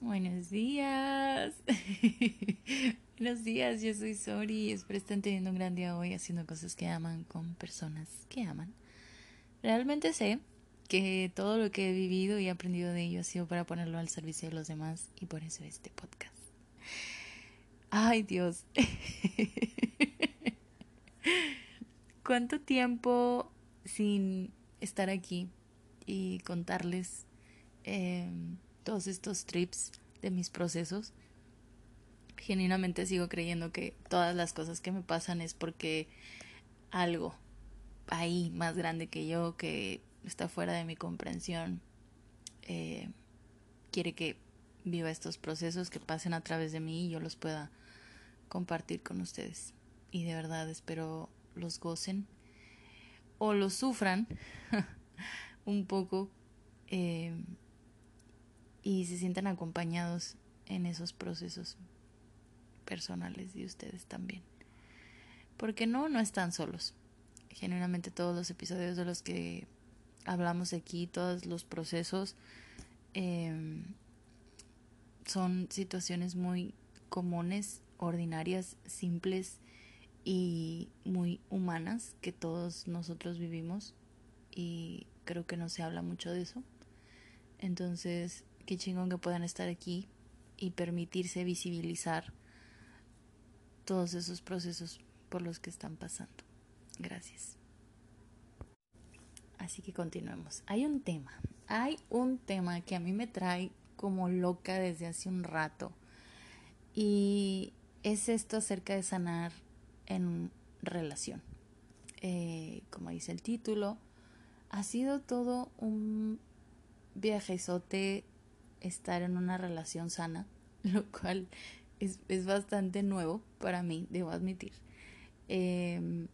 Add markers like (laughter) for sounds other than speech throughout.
Buenos días. (laughs) Buenos días, yo soy Sori. Espero estén teniendo un gran día hoy haciendo cosas que aman con personas que aman. Realmente sé que todo lo que he vivido y aprendido de ello ha sido para ponerlo al servicio de los demás y por eso este podcast. Ay Dios. (laughs) ¿Cuánto tiempo sin estar aquí y contarles eh, todos estos trips de mis procesos? Genuinamente sigo creyendo que todas las cosas que me pasan es porque algo ahí más grande que yo, que está fuera de mi comprensión, eh, quiere que viva estos procesos, que pasen a través de mí y yo los pueda compartir con ustedes. Y de verdad espero los gocen o los sufran (laughs) un poco eh, y se sientan acompañados en esos procesos personales de ustedes también. Porque no, no están solos. Genuinamente todos los episodios de los que hablamos aquí, todos los procesos, eh, son situaciones muy comunes, ordinarias, simples y muy humanas que todos nosotros vivimos y creo que no se habla mucho de eso. Entonces, qué chingón que puedan estar aquí y permitirse visibilizar todos esos procesos por los que están pasando. Gracias. Así que continuemos. Hay un tema, hay un tema que a mí me trae como loca desde hace un rato y es esto acerca de sanar en relación. Eh, como dice el título, ha sido todo un viajezote estar en una relación sana, (laughs) lo cual es, es bastante nuevo para mí, debo admitir. Em,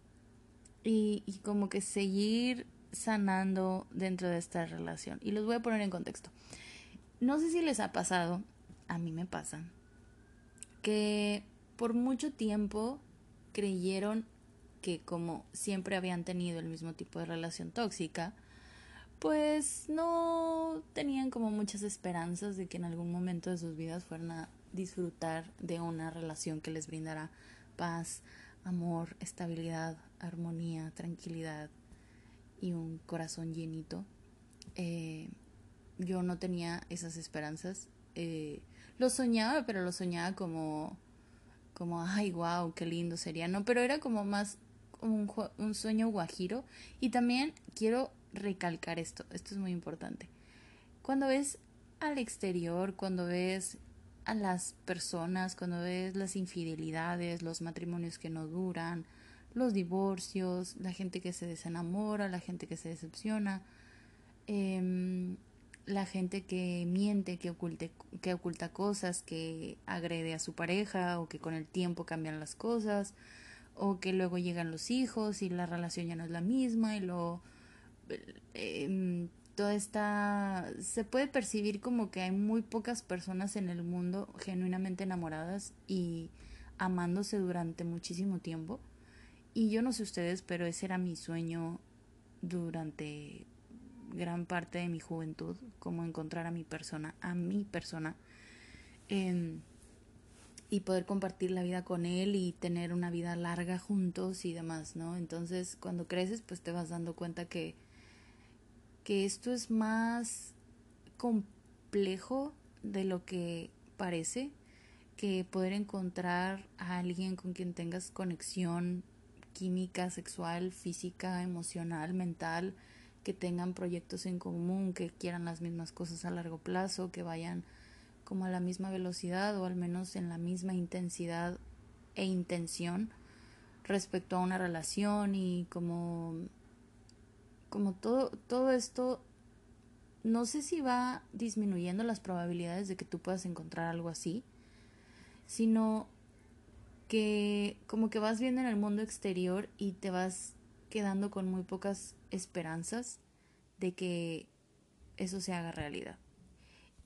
y, y como que seguir sanando dentro de esta relación. Y los voy a poner en contexto. No sé si les ha pasado, a mí me pasa, que por mucho tiempo creyeron que como siempre habían tenido el mismo tipo de relación tóxica, pues no tenían como muchas esperanzas de que en algún momento de sus vidas fueran a disfrutar de una relación que les brindará paz, amor, estabilidad, armonía, tranquilidad y un corazón llenito. Eh, yo no tenía esas esperanzas. Eh, lo soñaba, pero lo soñaba como como, ay, wow, qué lindo sería, ¿no? Pero era como más un sueño guajiro. Y también quiero recalcar esto, esto es muy importante. Cuando ves al exterior, cuando ves a las personas, cuando ves las infidelidades, los matrimonios que no duran, los divorcios, la gente que se desenamora, la gente que se decepciona, eh, la gente que miente, que, oculte, que oculta cosas, que agrede a su pareja o que con el tiempo cambian las cosas o que luego llegan los hijos y la relación ya no es la misma y lo eh, toda esta se puede percibir como que hay muy pocas personas en el mundo genuinamente enamoradas y amándose durante muchísimo tiempo y yo no sé ustedes pero ese era mi sueño durante gran parte de mi juventud, como encontrar a mi persona, a mi persona, em, y poder compartir la vida con él y tener una vida larga juntos y demás, ¿no? Entonces, cuando creces, pues te vas dando cuenta que, que esto es más complejo de lo que parece, que poder encontrar a alguien con quien tengas conexión química, sexual, física, emocional, mental, que tengan proyectos en común, que quieran las mismas cosas a largo plazo, que vayan como a la misma velocidad o al menos en la misma intensidad e intención respecto a una relación y como como todo todo esto no sé si va disminuyendo las probabilidades de que tú puedas encontrar algo así, sino que como que vas viendo en el mundo exterior y te vas quedando con muy pocas esperanzas de que eso se haga realidad.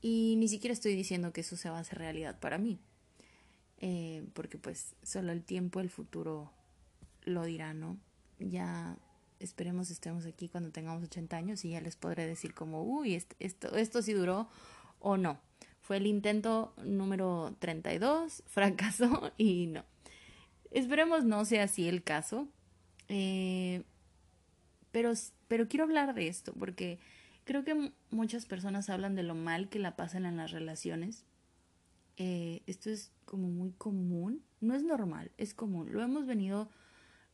Y ni siquiera estoy diciendo que eso se va a hacer realidad para mí, eh, porque pues solo el tiempo, el futuro lo dirá, ¿no? Ya esperemos estemos aquí cuando tengamos 80 años y ya les podré decir como, uy, esto, esto sí duró o no. Fue el intento número 32, (laughs) fracasó y no. Esperemos no sea así el caso. Eh, pero, pero quiero hablar de esto porque creo que muchas personas hablan de lo mal que la pasan en las relaciones. Eh, esto es como muy común. No es normal, es común. Lo hemos venido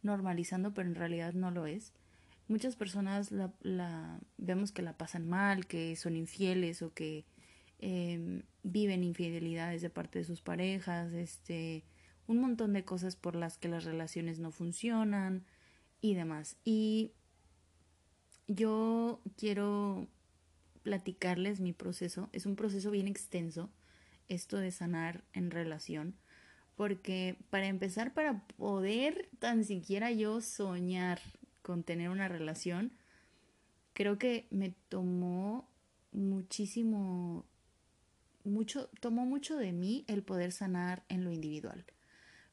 normalizando, pero en realidad no lo es. Muchas personas la, vemos que la pasan mal, que son infieles o que eh, viven infidelidades de parte de sus parejas, este, un montón de cosas por las que las relaciones no funcionan y demás. Y yo quiero platicarles mi proceso. Es un proceso bien extenso, esto de sanar en relación, porque para empezar, para poder tan siquiera yo soñar con tener una relación, creo que me tomó muchísimo, mucho, tomó mucho de mí el poder sanar en lo individual,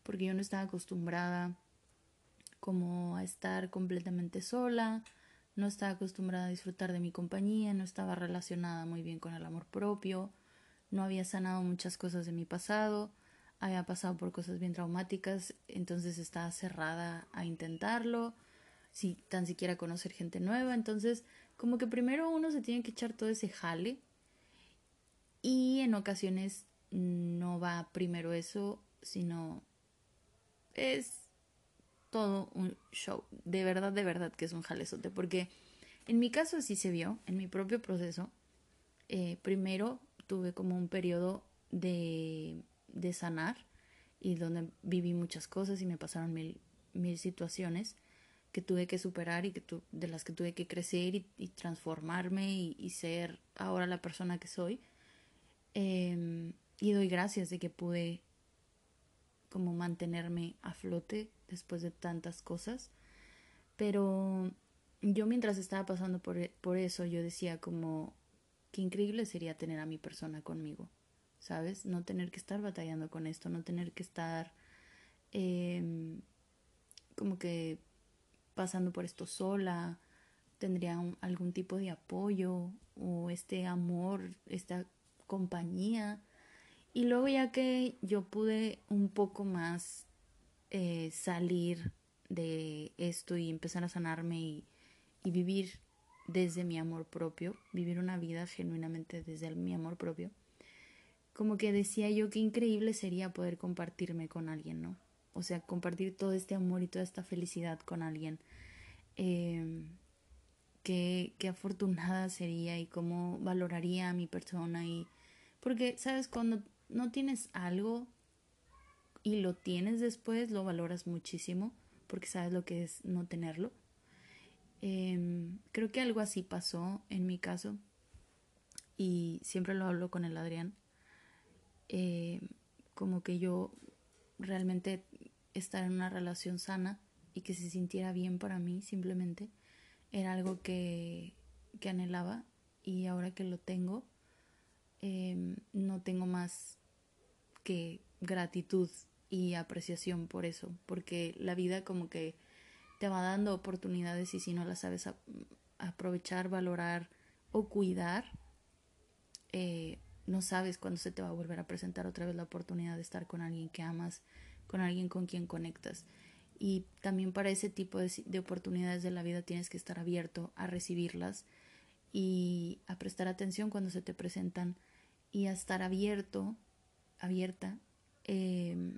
porque yo no estaba acostumbrada como a estar completamente sola, no estaba acostumbrada a disfrutar de mi compañía, no estaba relacionada muy bien con el amor propio, no había sanado muchas cosas de mi pasado, había pasado por cosas bien traumáticas, entonces estaba cerrada a intentarlo, si tan siquiera conocer gente nueva, entonces como que primero uno se tiene que echar todo ese jale y en ocasiones no va primero eso, sino es todo un show. De verdad, de verdad que es un jalezote. Porque en mi caso así se vio, en mi propio proceso. Eh, primero tuve como un periodo de, de sanar y donde viví muchas cosas y me pasaron mil, mil situaciones que tuve que superar y que tu, de las que tuve que crecer y, transformarme y, ser ahora la persona que soy. Em, y doy gracias de que pude como mantenerme a flote después de tantas cosas. Pero yo mientras estaba pasando por, por eso, yo decía como, qué increíble sería tener a mi persona conmigo, ¿sabes? No tener que estar batallando con esto, no tener que estar em, como que pasando por esto sola, tendría algún tipo de apoyo o este amor, esta compañía y luego ya que yo pude un poco más eh, salir de esto y empezar a sanarme y, y vivir desde mi amor propio, vivir una vida genuinamente desde mi amor propio, como que decía yo qué increíble sería poder compartirme con alguien, ¿no? O sea, compartir todo este amor y toda esta felicidad con alguien. Eh, qué, qué afortunada sería y cómo valoraría a mi persona y porque sabes cuando no tienes algo y lo tienes después, lo valoras muchísimo porque sabes lo que es no tenerlo. Em, creo que algo así pasó en mi caso y siempre lo hablo con el Adrián. Em, como que yo realmente estar en una relación sana y que se sintiera bien para mí simplemente era algo que, que anhelaba y ahora que lo tengo em, no tengo más que gratitud y apreciación por eso, porque la vida como que te va dando oportunidades y si no las sabes aprovechar, valorar o cuidar, eh, no sabes cuándo se te va a volver a presentar otra vez la oportunidad de estar con alguien que amas, con alguien con quien conectas. Y también para ese tipo de, de oportunidades de la vida tienes que estar abierto a recibirlas y a prestar atención cuando se te presentan y a estar abierto abierta em,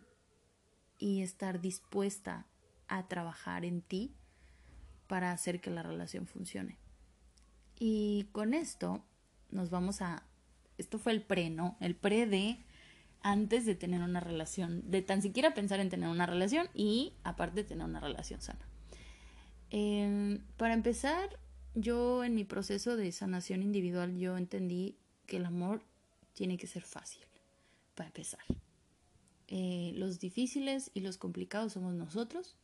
y estar dispuesta a trabajar en ti para hacer que la relación funcione. Y con esto nos vamos a... Esto fue el pre, ¿no? El pre de antes de tener una relación, de tan siquiera pensar en tener una relación y aparte tener una relación sana. Em, para empezar, yo en mi proceso de sanación individual, yo entendí que el amor tiene que ser fácil para empezar. Eh, los difíciles y los complicados somos nosotros,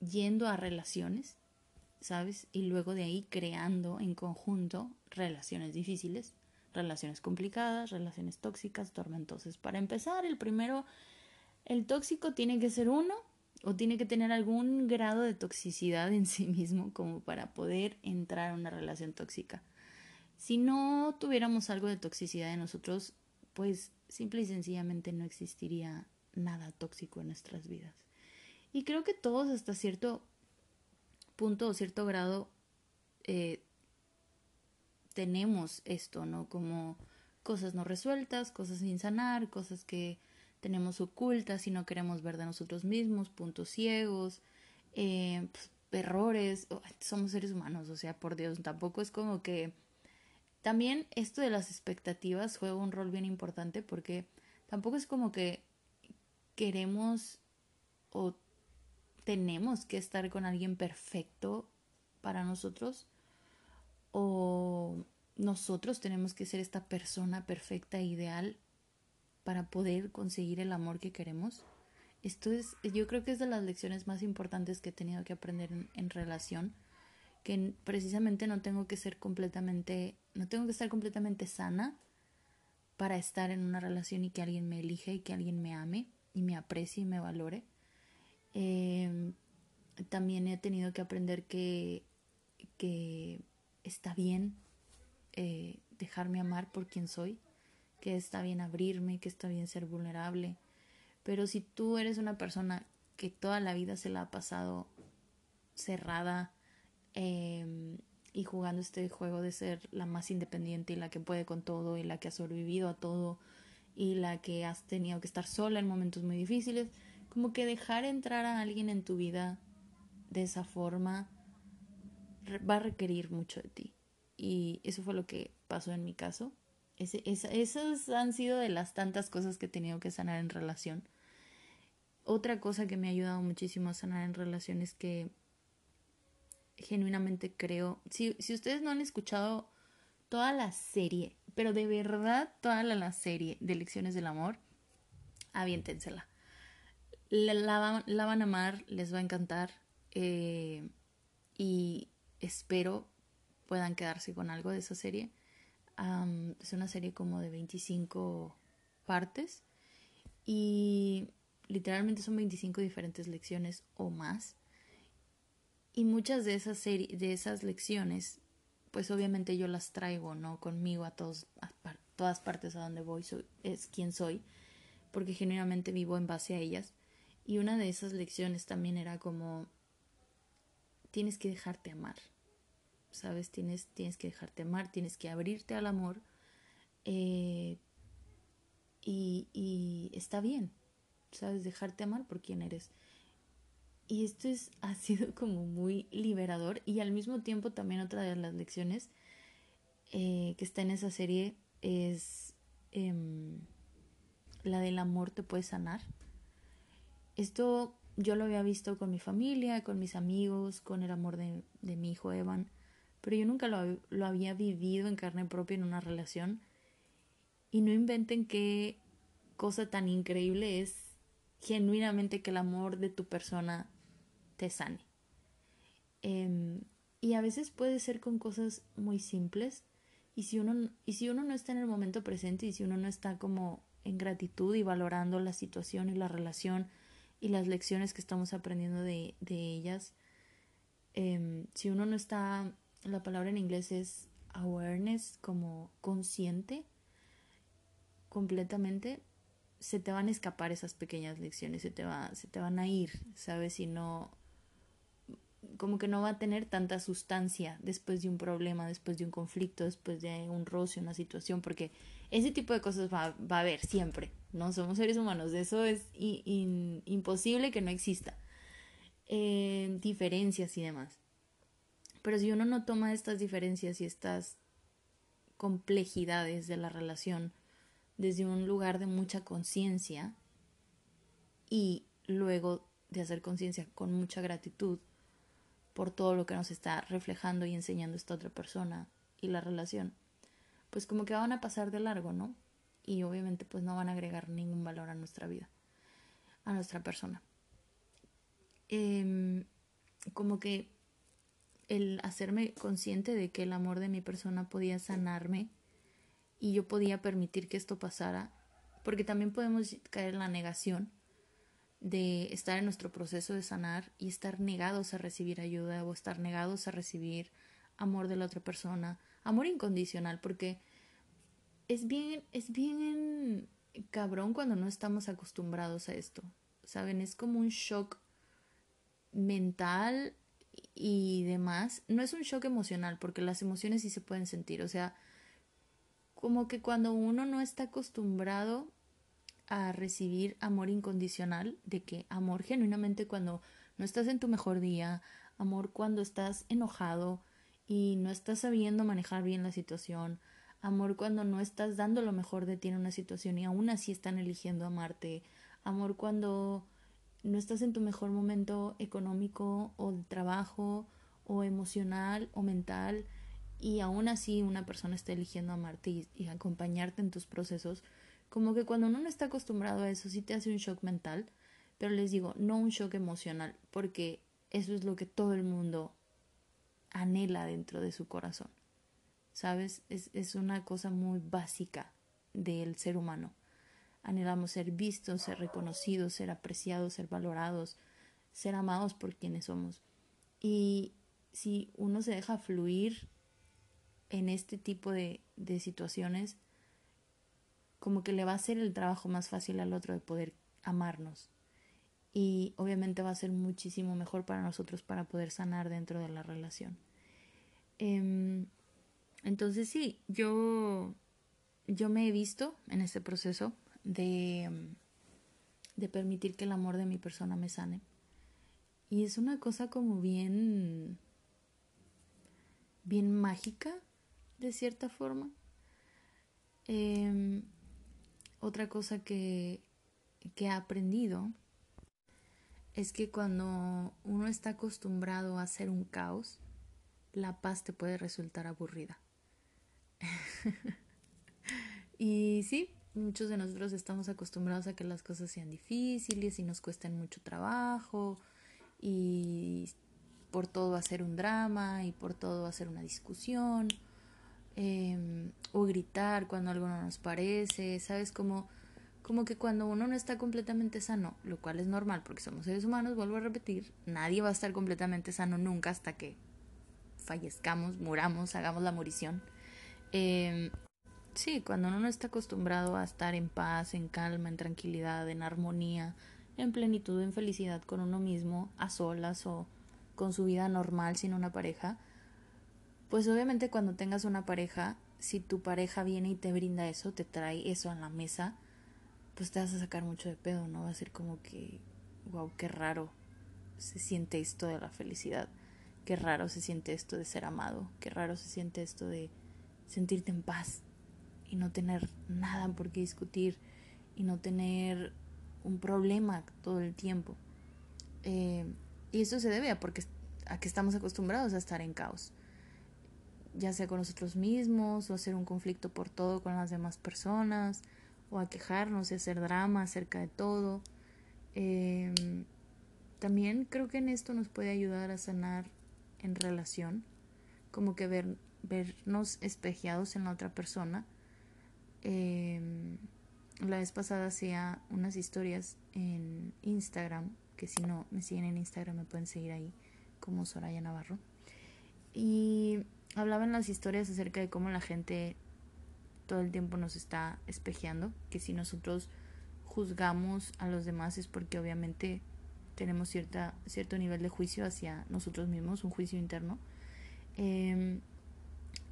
yendo a relaciones, ¿sabes? Y luego de ahí creando en conjunto relaciones difíciles, relaciones complicadas, relaciones tóxicas, tormentosas. Para empezar, el primero, el tóxico tiene que ser uno o tiene que tener algún grado de toxicidad en sí mismo como para poder entrar a una relación tóxica. Si no tuviéramos algo de toxicidad en nosotros, pues simple y sencillamente no existiría nada tóxico en nuestras vidas. Y creo que todos hasta cierto punto o cierto grado eh, tenemos esto, ¿no? Como cosas no resueltas, cosas sin sanar, cosas que tenemos ocultas y no queremos ver de nosotros mismos, puntos ciegos, eh, pues, errores, somos seres humanos, o sea, por Dios, tampoco es como que... También esto de las expectativas juega un rol bien importante porque tampoco es como que queremos o tenemos que estar con alguien perfecto para nosotros o nosotros tenemos que ser esta persona perfecta e ideal para poder conseguir el amor que queremos. Esto es, yo creo que es de las lecciones más importantes que he tenido que aprender en, relación, que precisamente no tengo que ser completamente, no tengo que estar completamente sana para estar en una relación y que alguien me elige y que alguien me ame y me aprecie y me valore. Em, también he tenido que aprender que, que está bien eh, dejarme amar por quien soy, que está bien abrirme, que está bien ser vulnerable, pero si tú eres una persona que toda la vida se la ha pasado cerrada em, y jugando este juego de ser la más independiente y la que puede con todo y la que ha sobrevivido a todo y la que has tenido que estar sola en momentos muy difíciles, como que dejar entrar a alguien en tu vida de esa forma va a requerir mucho de ti. Y eso fue lo que pasó en mi caso. Esas han sido de las tantas cosas que he tenido que sanar en relación otra cosa que me ha ayudado muchísimo a sanar en relaciones que genuinamente creo, si, si ustedes no han escuchado toda la serie, pero de verdad toda la, serie de Lecciones del Amor, aviéntensela. La, la, van a amar, les va a encantar eh, y espero puedan quedarse con algo de esa serie. es una serie como de 25 partes y literalmente son 25 diferentes lecciones o más. Y muchas de esas, de esas lecciones, pues obviamente yo las traigo, ¿no? Conmigo a, todos, a todas partes a donde voy, soy, es quien soy, porque genuinamente vivo en base a ellas. Y una de esas lecciones también era como, tienes que dejarte amar, ¿sabes? Tienes, tienes que dejarte amar, tienes que abrirte al amor. Eh, y, y está bien, ¿sabes? Dejarte amar por quien eres. Y esto es, (laughs) ha sido como muy liberador y al mismo tiempo también otra de las lecciones eh, que está en esa serie es em, la del amor te puede sanar. Esto yo lo había visto con mi familia, con mis amigos, con el amor de, mi hijo Evan, pero yo nunca lo, lo había vivido en carne propia en una relación. Y no inventen qué cosa tan increíble es genuinamente que el amor de tu persona te sane. Em, y a veces puede ser con cosas muy simples. Y si, uno, y si uno no está en el momento presente y si uno no está como en gratitud y valorando la situación y la relación y las lecciones que estamos aprendiendo de, de ellas, em, si uno no está, la palabra en inglés es awareness, como consciente completamente, se te van a escapar esas pequeñas lecciones, se te, va, se te van a ir, ¿sabes? Y no, como que no va a tener tanta sustancia después de un problema, después de un conflicto, después de un roce, una situación, porque ese tipo de cosas va, va a haber siempre, ¿no? Somos seres humanos, eso es imposible que no exista. Eh, diferencias y demás. Pero si uno no toma estas diferencias y estas complejidades de la relación desde un lugar de mucha conciencia y luego de hacer conciencia con mucha gratitud por todo lo que nos está reflejando y enseñando esta otra persona y la relación, pues como que van a pasar de largo, ¿no? Y obviamente pues no van a agregar ningún valor a nuestra vida, a nuestra persona. Em, como que el hacerme consciente de que el amor de mi persona podía sanarme y yo podía permitir que esto pasara, porque también podemos caer en la negación de estar en nuestro proceso de sanar y estar negados a recibir ayuda o estar negados a recibir amor de la otra persona, amor incondicional, porque es bien, es bien cabrón cuando no estamos acostumbrados a esto. ¿Saben? Es como un shock mental y demás. No es un shock emocional, porque las emociones sí se pueden sentir. O sea, como que cuando uno no está acostumbrado a recibir amor incondicional, de que amor genuinamente cuando no estás en tu mejor día, amor cuando estás enojado y no estás sabiendo manejar bien la situación, amor cuando no estás dando lo mejor de ti en una situación y aún así están eligiendo amarte, amor cuando no estás en tu mejor momento económico o de trabajo o emocional o mental y aún así una persona está eligiendo amarte y, y, acompañarte en tus procesos, como que cuando uno no está acostumbrado a eso sí te hace un shock mental, pero les digo, no un shock emocional, porque eso es lo que todo el mundo anhela dentro de su corazón. ¿Sabes? Es, es una cosa muy básica del ser humano. Anhelamos ser vistos, ser reconocidos, ser apreciados, ser valorados, ser amados por quienes somos. Y si uno se deja fluir en este tipo de, de situaciones, como que le va a hacer el trabajo más fácil al otro de poder amarnos. Y obviamente va a ser muchísimo mejor para nosotros para poder sanar dentro de la relación. Eh, entonces sí, yo, yo me he visto en este proceso de, de permitir que el amor de mi persona me sane. Y es una cosa como bien, bien mágica, de cierta forma. Eh, otra cosa que, que he aprendido es que cuando uno está acostumbrado a hacer un caos, la paz te puede resultar aburrida. (laughs) y sí, muchos de nosotros estamos acostumbrados a que las cosas sean difíciles y nos cuesten mucho trabajo y por todo hacer un drama y por todo hacer una discusión eh, o gritar cuando algo no nos parece, ¿sabes? Como, como que cuando uno no está completamente sano, lo cual es normal porque somos seres humanos, vuelvo a repetir, nadie va a estar completamente sano nunca hasta que fallezcamos, muramos, hagamos la morición. Eh, sí, cuando uno no está acostumbrado a estar en paz, en calma, en tranquilidad, en armonía, en plenitud, en felicidad con uno mismo, a solas o con su vida normal sin una pareja, pues obviamente cuando tengas una pareja, si tu pareja viene y te brinda eso, te trae eso a la mesa, pues te vas a sacar mucho de pedo, ¿no? Va a ser como que, wow, qué raro se siente esto de la felicidad, qué raro se siente esto de ser amado, qué raro se siente esto de sentirte en paz y no tener nada por qué discutir y no tener un problema todo el tiempo. Eh, y eso se debe a, porque, a que estamos acostumbrados a estar en caos, ya sea con nosotros mismos o hacer un conflicto por todo con las demás personas o a quejarnos y hacer drama acerca de todo. Eh, también creo que en esto nos puede ayudar a sanar en relación, como que ver vernos espejeados en la otra persona. Em, la vez pasada hacía unas historias en Instagram, que si no me siguen en Instagram me pueden seguir ahí como Soraya Navarro. Y hablaba en las historias acerca de cómo la gente todo el tiempo nos está espejeando, que si nosotros juzgamos a los demás es porque obviamente tenemos cierta, cierto nivel de juicio hacia nosotros mismos, un juicio interno. Eh,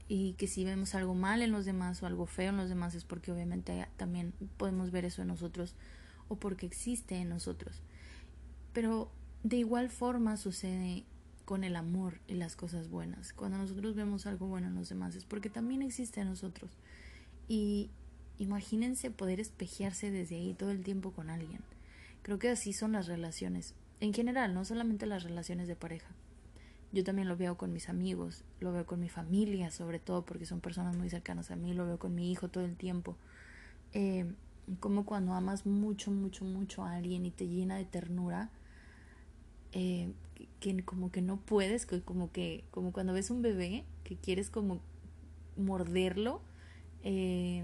y que si vemos algo mal en los demás o algo feo en los demás es porque obviamente también podemos ver eso en nosotros o porque existe en nosotros. Pero de igual forma sucede con el amor y las cosas buenas. Cuando nosotros vemos algo bueno en los demás es porque también existe en nosotros. Y imagínense poder espejearse desde ahí todo el tiempo con alguien. Creo que así son las relaciones. En general, no solamente las relaciones de pareja. Yo también lo veo con mis amigos, lo veo con mi familia, sobre todo porque son personas muy cercanas a mí, lo veo con mi hijo todo el tiempo. Eh, como cuando amas mucho, mucho, mucho a alguien y te llena de ternura, eh, que, como que no puedes, como que como cuando ves un bebé que quieres como morderlo. Eh,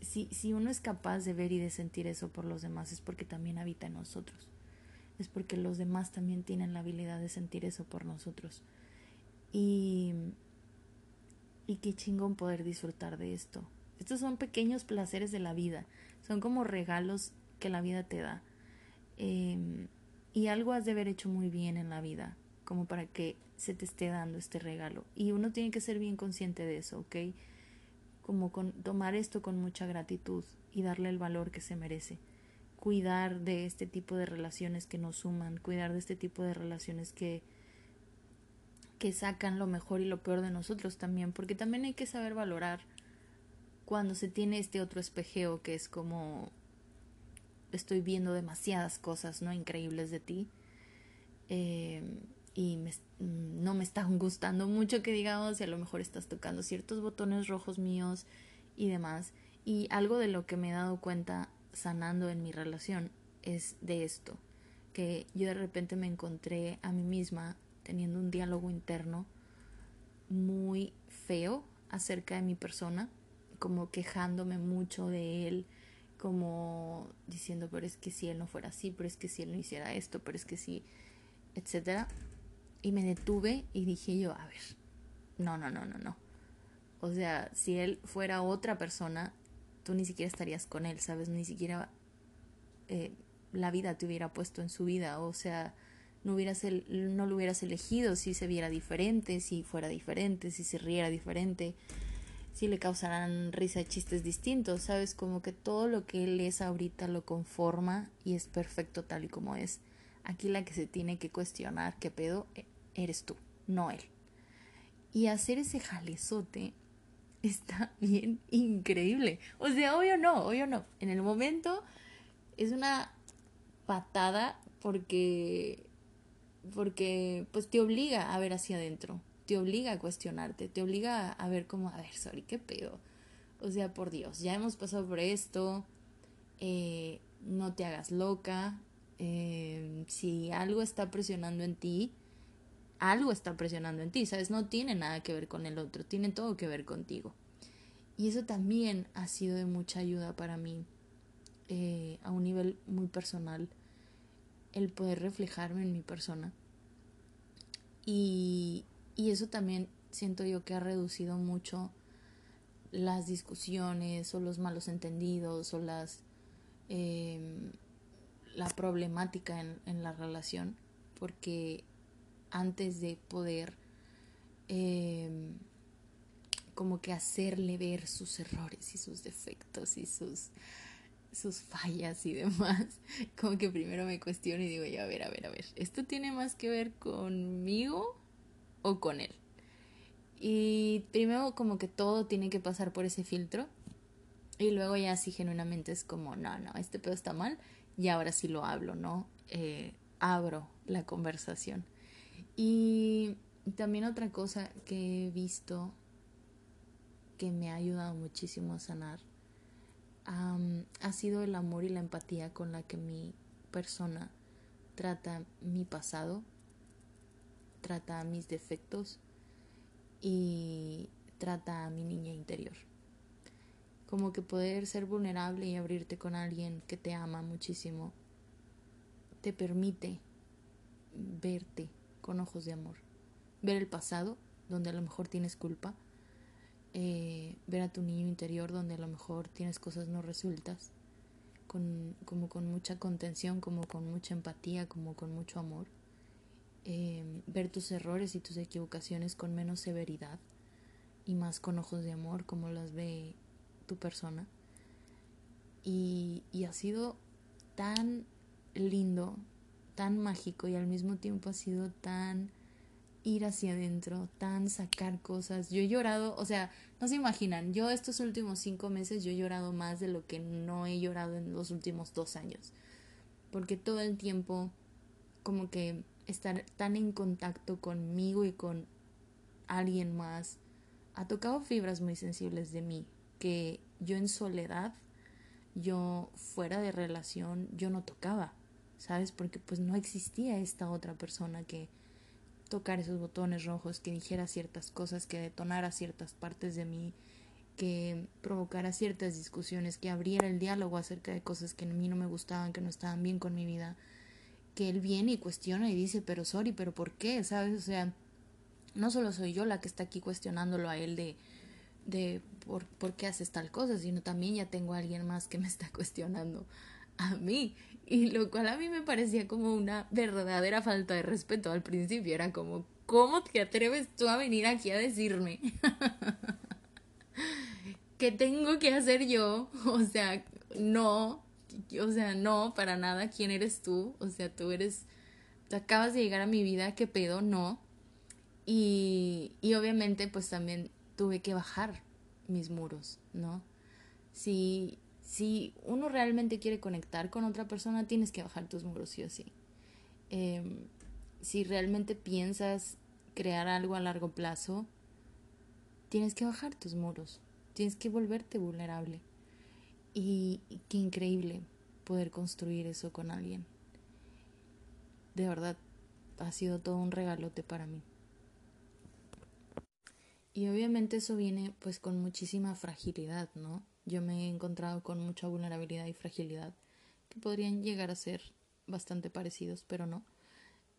si, si uno es capaz de ver y de sentir eso por los demás es porque también habita en nosotros es porque los demás también tienen la habilidad de sentir eso por nosotros. Y, Y qué chingón poder disfrutar de esto. Estos son pequeños placeres de la vida. Son como regalos que la vida te da. Em, y algo has de haber hecho muy bien en la vida, como para que se te esté dando este regalo. Y uno tiene que ser bien consciente de eso, ¿ok? Como con, tomar esto con mucha gratitud y darle el valor que se merece. Cuidar de este tipo de relaciones que nos suman, cuidar de este tipo de relaciones que, que sacan lo mejor y lo peor de nosotros también, porque también hay que saber valorar cuando se tiene este otro espejeo que es como estoy viendo demasiadas cosas no increíbles de ti eh, y no me están (laughs) gustando mucho que digamos y a lo mejor estás tocando ciertos botones rojos míos y demás y algo de lo que me he dado cuenta sanando en mi relación es de esto que yo de repente me encontré a mí misma teniendo un diálogo interno muy feo acerca de mi persona, como quejándome mucho de él, como diciendo, pero es que si él no fuera así, pero es que si él no hiciera esto, pero es que si, etcétera. Y me detuve y dije yo, a ver, no, no, no, no, no. O sea, si él fuera otra persona, tú ni siquiera estarías con él, ¿sabes? Ni siquiera eh, la vida te hubiera puesto en su vida. O sea, no, hubieras el, no lo hubieras elegido si se viera diferente, si fuera diferente, si se riera diferente, si le causaran risa chistes distintos, ¿sabes? Como que todo lo que él es ahorita lo conforma y es perfecto tal y como es. Aquí la que se tiene que cuestionar qué pedo e, eres tú, no él. Y hacer ese jalezote está (laughs) bien increíble. O sea, obvio no, obvio no. En el momento es una patada porque porque pues te obliga a ver hacia adentro, te obliga a cuestionarte, te obliga a ver como, a ver, sorry, qué pedo. O sea, por Dios, ya hemos pasado por esto, eh, no te hagas loca, eh, si algo está presionando en ti, algo está presionando en ti, ¿sabes? No tiene nada que ver con el otro, tiene todo que ver contigo. Y eso también ha sido de mucha ayuda para mí eh, a un nivel muy personal el poder reflejarme en mi persona. Y, y eso también siento yo que ha reducido mucho las discusiones o los malos entendidos o las em, la problemática en, en, la relación porque antes de poder em, como que hacerle ver sus errores y sus defectos y sus sus fallas y demás, (laughs) como que primero me cuestiono y digo, ya, a ver, a ver, a ver, ¿esto tiene más que ver conmigo o con él? Y primero como que todo tiene que pasar por ese filtro y luego ya así genuinamente es como, no, no, este pedo está mal y ahora sí lo hablo, ¿no? Eh, abro la conversación. Y también otra cosa que he visto que me ha ayudado muchísimo a sanar ha sido el amor y la empatía con la que mi persona trata mi pasado, trata mis defectos y trata a mi niña interior. Como que poder ser vulnerable y abrirte con alguien que te ama muchísimo te permite verte con ojos de amor, ver el pasado donde a lo mejor tienes culpa eh, ver a tu niño interior donde a lo mejor tienes cosas no resueltas, con, como con mucha contención, como con mucha empatía, como con mucho amor. Eh, ver tus errores y tus equivocaciones con menos severidad y más con ojos de amor como las ve tu persona. Y, y ha sido tan lindo, tan mágico y al mismo tiempo ha sido tan ir hacia adentro, tan sacar cosas. Yo he llorado, o sea, no se imaginan, yo estos últimos cinco meses yo he llorado más de lo que no he llorado en los últimos dos años. Porque todo el tiempo, como que estar tan en contacto conmigo y con alguien más, ha tocado fibras muy sensibles de mí, que yo en soledad, yo fuera de relación, yo no tocaba, ¿sabes? Porque pues no existía esta otra persona que tocar esos botones rojos, que dijera ciertas cosas, que detonara ciertas partes de mí, que provocara ciertas discusiones, que abriera el diálogo acerca de cosas que a mí no me gustaban, que no estaban bien con mi vida, que él viene y cuestiona y dice, pero sorry, pero ¿por qué? ¿Sabes? O sea, no solo soy yo la que está aquí cuestionándolo a él de de por, por qué haces tal cosa, sino también ya tengo a alguien más que me está (laughs) cuestionando a mí. Y lo cual a mí me parecía como una verdadera falta de respeto al principio. Era como, ¿cómo te atreves tú a venir aquí a decirme? (laughs) ¿Qué tengo que hacer yo? (laughs) O sea, no, o sea, no, para nada, ¿quién eres tú? O sea, tú eres, acabas de llegar a mi vida, ¿qué pedo? No. Y, y obviamente pues también tuve que bajar mis muros, ¿no? Si, si uno realmente quiere conectar con otra persona, tienes que bajar tus muros, sí o sí. Em, si realmente piensas crear algo a largo plazo, tienes que bajar tus muros, tienes que volverte vulnerable. Y, y qué increíble poder construir eso con alguien. De verdad, ha sido todo un regalote para mí. Y obviamente eso viene pues con muchísima fragilidad, ¿no? Yo me he encontrado con mucha vulnerabilidad y fragilidad que podrían llegar a ser bastante parecidos, pero no.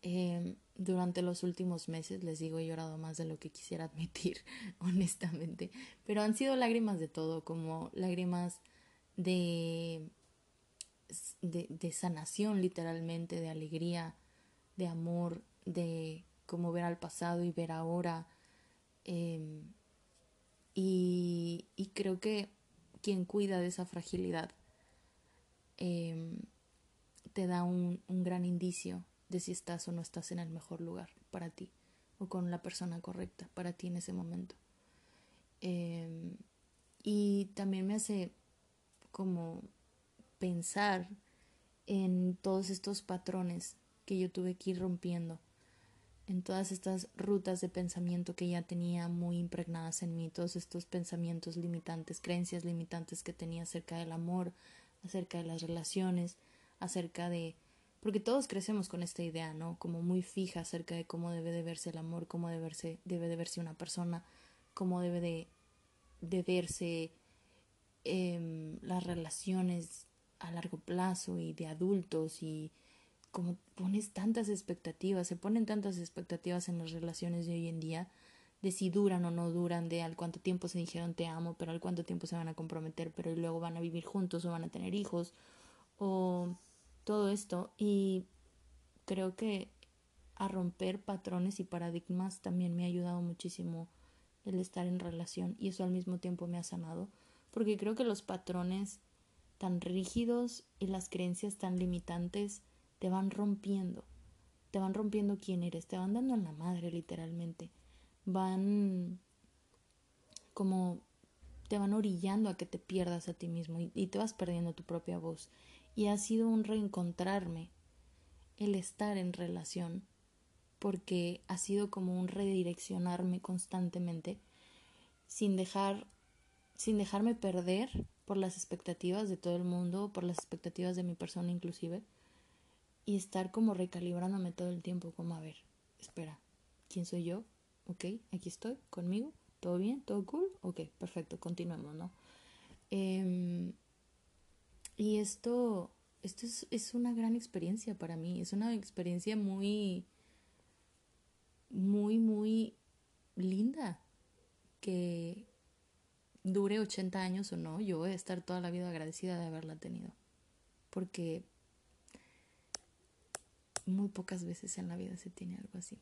Eh, durante los últimos meses, les digo, he llorado más de lo que quisiera admitir, (laughs) honestamente. Pero han sido lágrimas de todo, como lágrimas de, de, sanación, literalmente, de alegría, de amor, de como ver al pasado y ver ahora Em, y, creo que quien cuida de esa fragilidad em, te da un, gran indicio de si estás o no estás en el mejor lugar para ti o con la persona correcta para ti en ese momento. Eh, y también me hace como pensar en todos estos patrones que yo tuve que ir rompiendo en todas estas rutas de pensamiento que ya tenía muy impregnadas en mí, todos estos pensamientos limitantes, creencias limitantes que tenía acerca del amor, acerca de las relaciones, acerca de porque todos crecemos con esta idea, ¿no? Como muy fija acerca de cómo debe de verse el amor, cómo debe, verse, debe de verse una persona, cómo debe de, verse eh, las relaciones a largo plazo y de adultos y como pones tantas expectativas, se ponen tantas expectativas en las relaciones de hoy en día, de si duran o no duran, de al cuánto tiempo se dijeron te amo, pero al cuánto tiempo se van a comprometer, pero luego van a vivir juntos o van a tener hijos, o todo esto. Y creo que a romper patrones y paradigmas también me ha ayudado muchísimo el estar en relación y eso al mismo tiempo me ha sanado, porque creo que los patrones tan rígidos y las creencias tan limitantes te van rompiendo, te van rompiendo quién eres, te van dando en la madre literalmente, van como te van orillando a que te pierdas a ti mismo y, te vas perdiendo tu propia voz. Y ha sido un reencontrarme el estar en relación, porque ha sido como un redireccionarme constantemente sin dejar sin dejarme perder por las expectativas de todo el mundo, por las expectativas de mi persona inclusive, y estar como recalibrándome todo el tiempo, como a ver, espera, ¿quién soy yo? Ok, aquí estoy, conmigo, todo bien, todo cool, ok, perfecto, continuemos, ¿no? Eh, y esto, esto es, es una gran experiencia para mí, es una experiencia muy, muy, muy linda, que dure 80 años o no, yo voy a estar toda la vida agradecida de haberla tenido, porque muy pocas veces en la vida se tiene algo así.